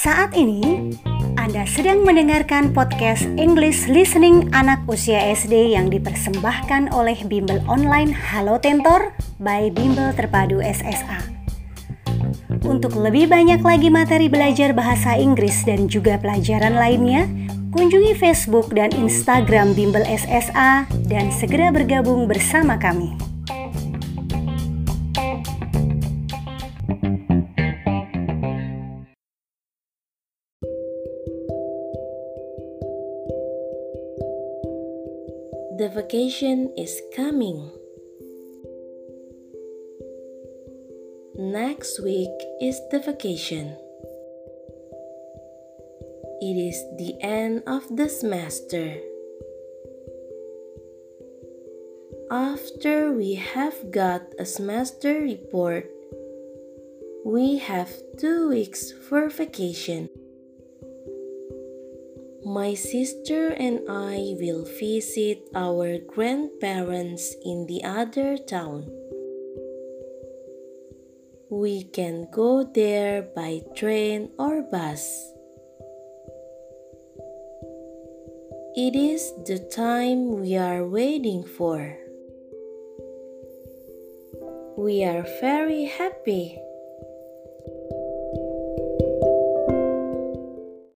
Saat ini, Anda sedang mendengarkan podcast English Listening anak usia SD yang dipersembahkan oleh Bimbel Online Halo Tentor by Bimbel Terpadu SSA. Untuk lebih banyak lagi materi belajar bahasa Inggris dan juga pelajaran lainnya, kunjungi Facebook dan Instagram Bimbel SSA dan segera bergabung bersama kami. The vacation is coming. Next week is the vacation. It is the end of the semester. After we have got a semester report, we have two weeks for vacation. My sister and I will visit our grandparents in the other town. We can go there by train or bus. It is the time we are waiting for. We are very happy